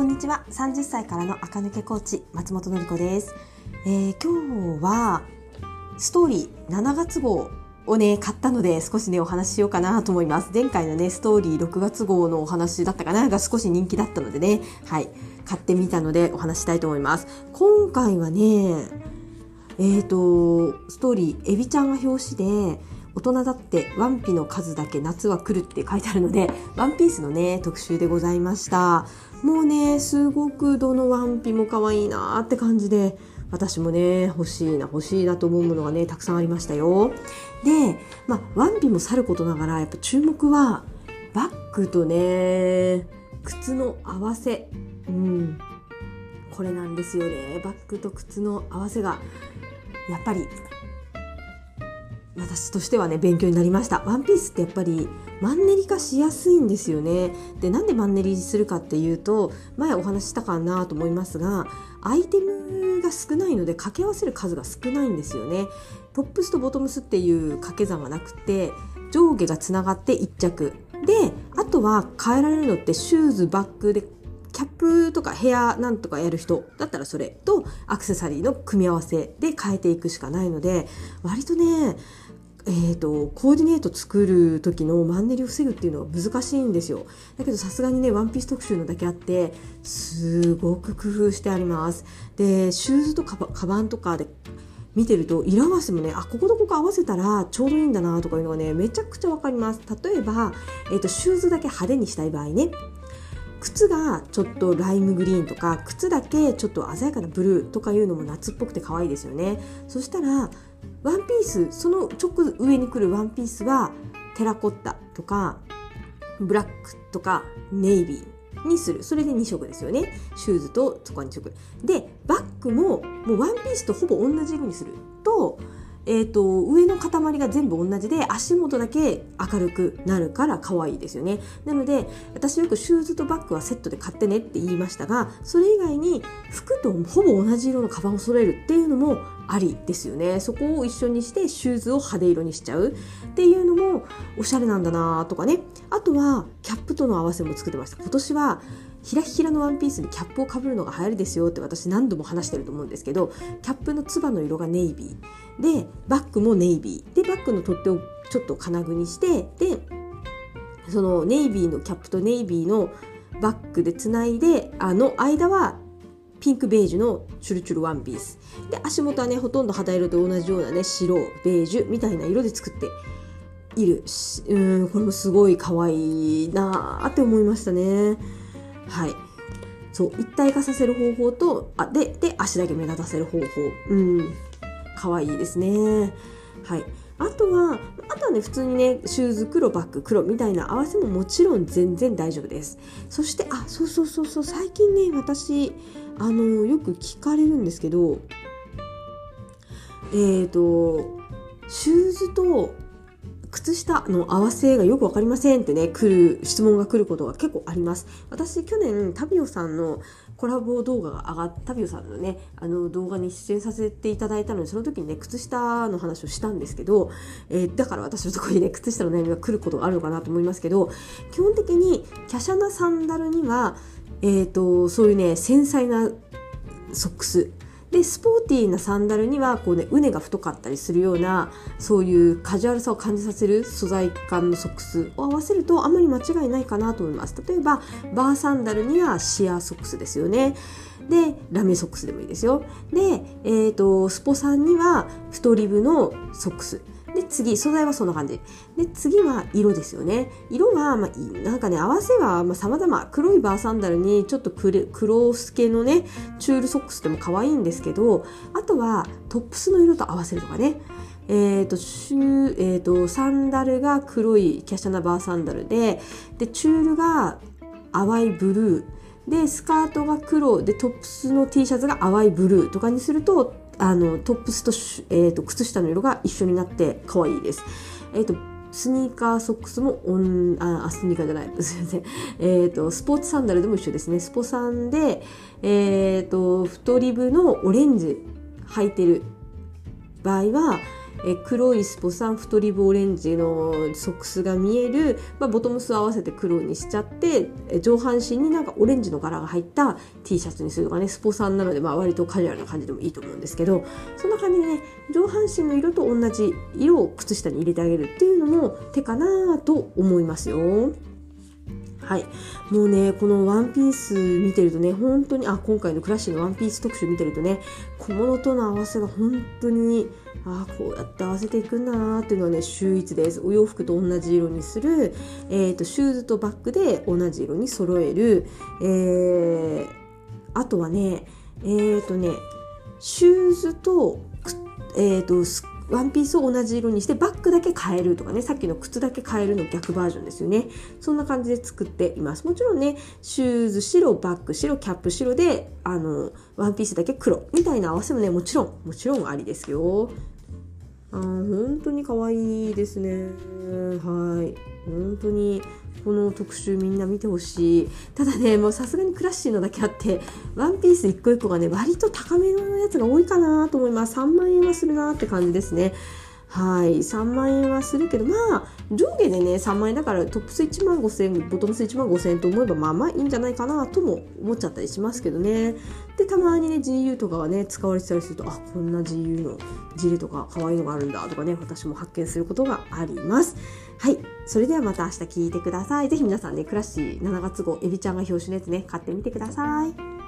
こんにちは。30歳からの赤抜けコーチ松本の子です、えー、今日はストーリー7月号をね買ったので少しねお話ししようかなと思います。前回のねストーリー6月号のお話だったかな？が少し人気だったのでね。はい。買ってみたのでお話したいと思います。今回はねえっ、ー、とストーリーエビちゃんが表紙で大人だってワンピの数だけ夏は来るって書いてあるので、ワンピースのね、特集でございました。もうね、すごくどのワンピも可愛いなって感じで、私もね、欲しいな、欲しいなと思うものがね、たくさんありましたよ。で、まあ、ワンピもさることながら、やっぱ注目は、バッグとね、靴の合わせ。うん。これなんですよね。バッグと靴の合わせが、やっぱり私としてはね勉強になりました。ワンピースってやっぱりマンネリ化しやすいんですよね。でなんでマンネリするかっていうと前お話ししたかなと思いますがアイテムが少ないので掛け合わせる数が少ないんですよね。トップスとボトムスっていう掛け算がなくて上下がつながって1着。であとは変えられるのってシューズバッグでキャップとかヘアなんとかやる人だったらそれとアクセサリーの組み合わせで変えていくしかないので割とねえーと、コーディネート作る時のマンネリを防ぐっていうのは難しいんですよ。だけどさすがにねワンピース特集のだけあってすごく工夫してあります。でシューズとかカバンとかで見てると色合わせもねあこことここ合わせたらちょうどいいんだなとかいうのがねめちゃくちゃ分かります。例えば、えーとシューズだけ派手にしたい場合ね。靴がちょっとライムグリーンとか靴だけちょっと鮮やかなブルーとかいうのも夏っぽくて可愛いですよね。そしたらワンピースその直上に来るワンピースはテラコッタとかブラックとかネイビーにする。それで2色ですよね。シューズとそこは2色でバッグももうワンピースとほぼ同じ色にするとえーと、上の塊が全部同じで足元だけ明るくなるから可愛いですよね。なので私よくシューズとバッグはセットで買ってねって言いましたがそれ以外に服とほぼ同じ色のカバンを揃えるっていうのもありですよね。そこを一緒にしてシューズを派手色にしちゃう。っていうのもおしゃれなんだなとかね。あとはキャップとの合わせも作ってました。今年はひらひらのワンピースにキャップをかぶるのが流行りですよって私何度も話してると思うんですけどキャップのつばの色がネイビーでバッグもネイビーでバッグの取っ手をちょっと金具にしてでそのネイビーのキャップとネイビーのバッグでつないであの間はピンクベージュのチュルチュルワンピースで足元はねほとんど肌色と同じようなね白ベージュみたいな色で作っているうんこれもすごい可愛いなーって思いましたね。はい。そう一体化させる方法とあでで足だけ目立たせる方法。うん。可愛いですね。はい。あとはあとはね普通にねシューズ黒バッグ黒みたいな合わせももちろん全然大丈夫です。そしてあそうそうそうそう最近ね私あのよく聞かれるんですけどえっ、ー、とシューズと靴下の合わせがよく分かりませんってね来る質問が来ることが結構あります。私去年タビオさんのコラボ動画が上がったタビオさんのねあの動画に出演させていただいたのでその時にね靴下の話をしたんですけど、えー、だから私のところにね靴下の悩みが来ることがあるのかなと思いますけど基本的に華奢なサンダルにはえーとそういうね繊細なソックスでスポーティーなサンダルにはこうねうねが太かったりするようなそういうカジュアルさを感じさせる素材感のソックスを合わせるとあまり間違いないかなと思います。例えばバーサンダルにはシアーソックスですよね。でラメソックスでもいいですよ。で、えーと、とスポさんには太リブのソックス。で、次、素材はそんな感じ。で、次は色ですよね。色は、まあ、なんかね、合わせは、まあ、様々、黒いバーサンダルに、ちょっと黒透けのね、チュールソックスでも可愛いんですけど、あとは、トップスの色と合わせるとかね。えーとシュえーと、サンダルが黒い華奢なバーサンダルででチュールが淡いブルーでスカートが黒でトップスの T シャツが淡いブルーとかにするとあのトップスと,、えーと、靴下の色が一緒になって可愛いです。えーとスニーカーソックスもオンあスニーカーじゃない。すいません。えっ、ー、とスポーツサンダルでも一緒ですね。スポサンでえっ、ー、と太り部のオレンジ履いてる場合はえ黒いスポサン太リブオレンジのソックスが見える、まあ、ボトムスを合わせて黒にしちゃって上半身になんかオレンジの柄が入った T シャツにするとかねスポサンなのでまあ割とカジュアルな感じでもいいと思うんですけどそんな感じでね上半身の色と同じ色を靴下に入れてあげるっていうのも手かなと思いますよ。はい。もうね、このワンピース見てるとね、本当に、あ、今回のクラッシュのワンピース特集見てるとね、小物との合わせが本当に、あこうやって合わせていくんだなっていうのはね、秀逸です。お洋服と同じ色にする、えっ、ー、と、シューズとバッグで同じ色に揃える、えー、あとはね、えっ、ー、とね、シューズと、えっ、ー、と、ワンピースを同じ色にしてバッグだけ変えるとかねさっきの靴だけ変えるの逆バージョンですよね。そんな感じで作っています。もちろんねシューズ白バッグ白キャップ白であのワンピースだけ黒みたいな合わせもねもちろんもちろんありですよ。あ本当に可愛いですね。はい。本当にこの特集みんな見てほしい。ただねもうさすがにクラッシーのだけあってワンピース一個一個がね割と高めのやつが多いかなと思います。3万円はするなって感じですね。はい。3万円はするけどまあ上下でね3万円だからトップス1万5000円ボトムス1万5000円と思えばまあまあいいんじゃないかなとも思っちゃったりしますけどね。でたまにね GU とかがね使われてたりするとあこんな GU のジレとか可愛いのがあるんだとかね私も発見することがあります。はい。それではまた明日聞いてください。ぜひ皆さんねクラッシー7月号エビちゃんが表紙のやつね買ってみてください。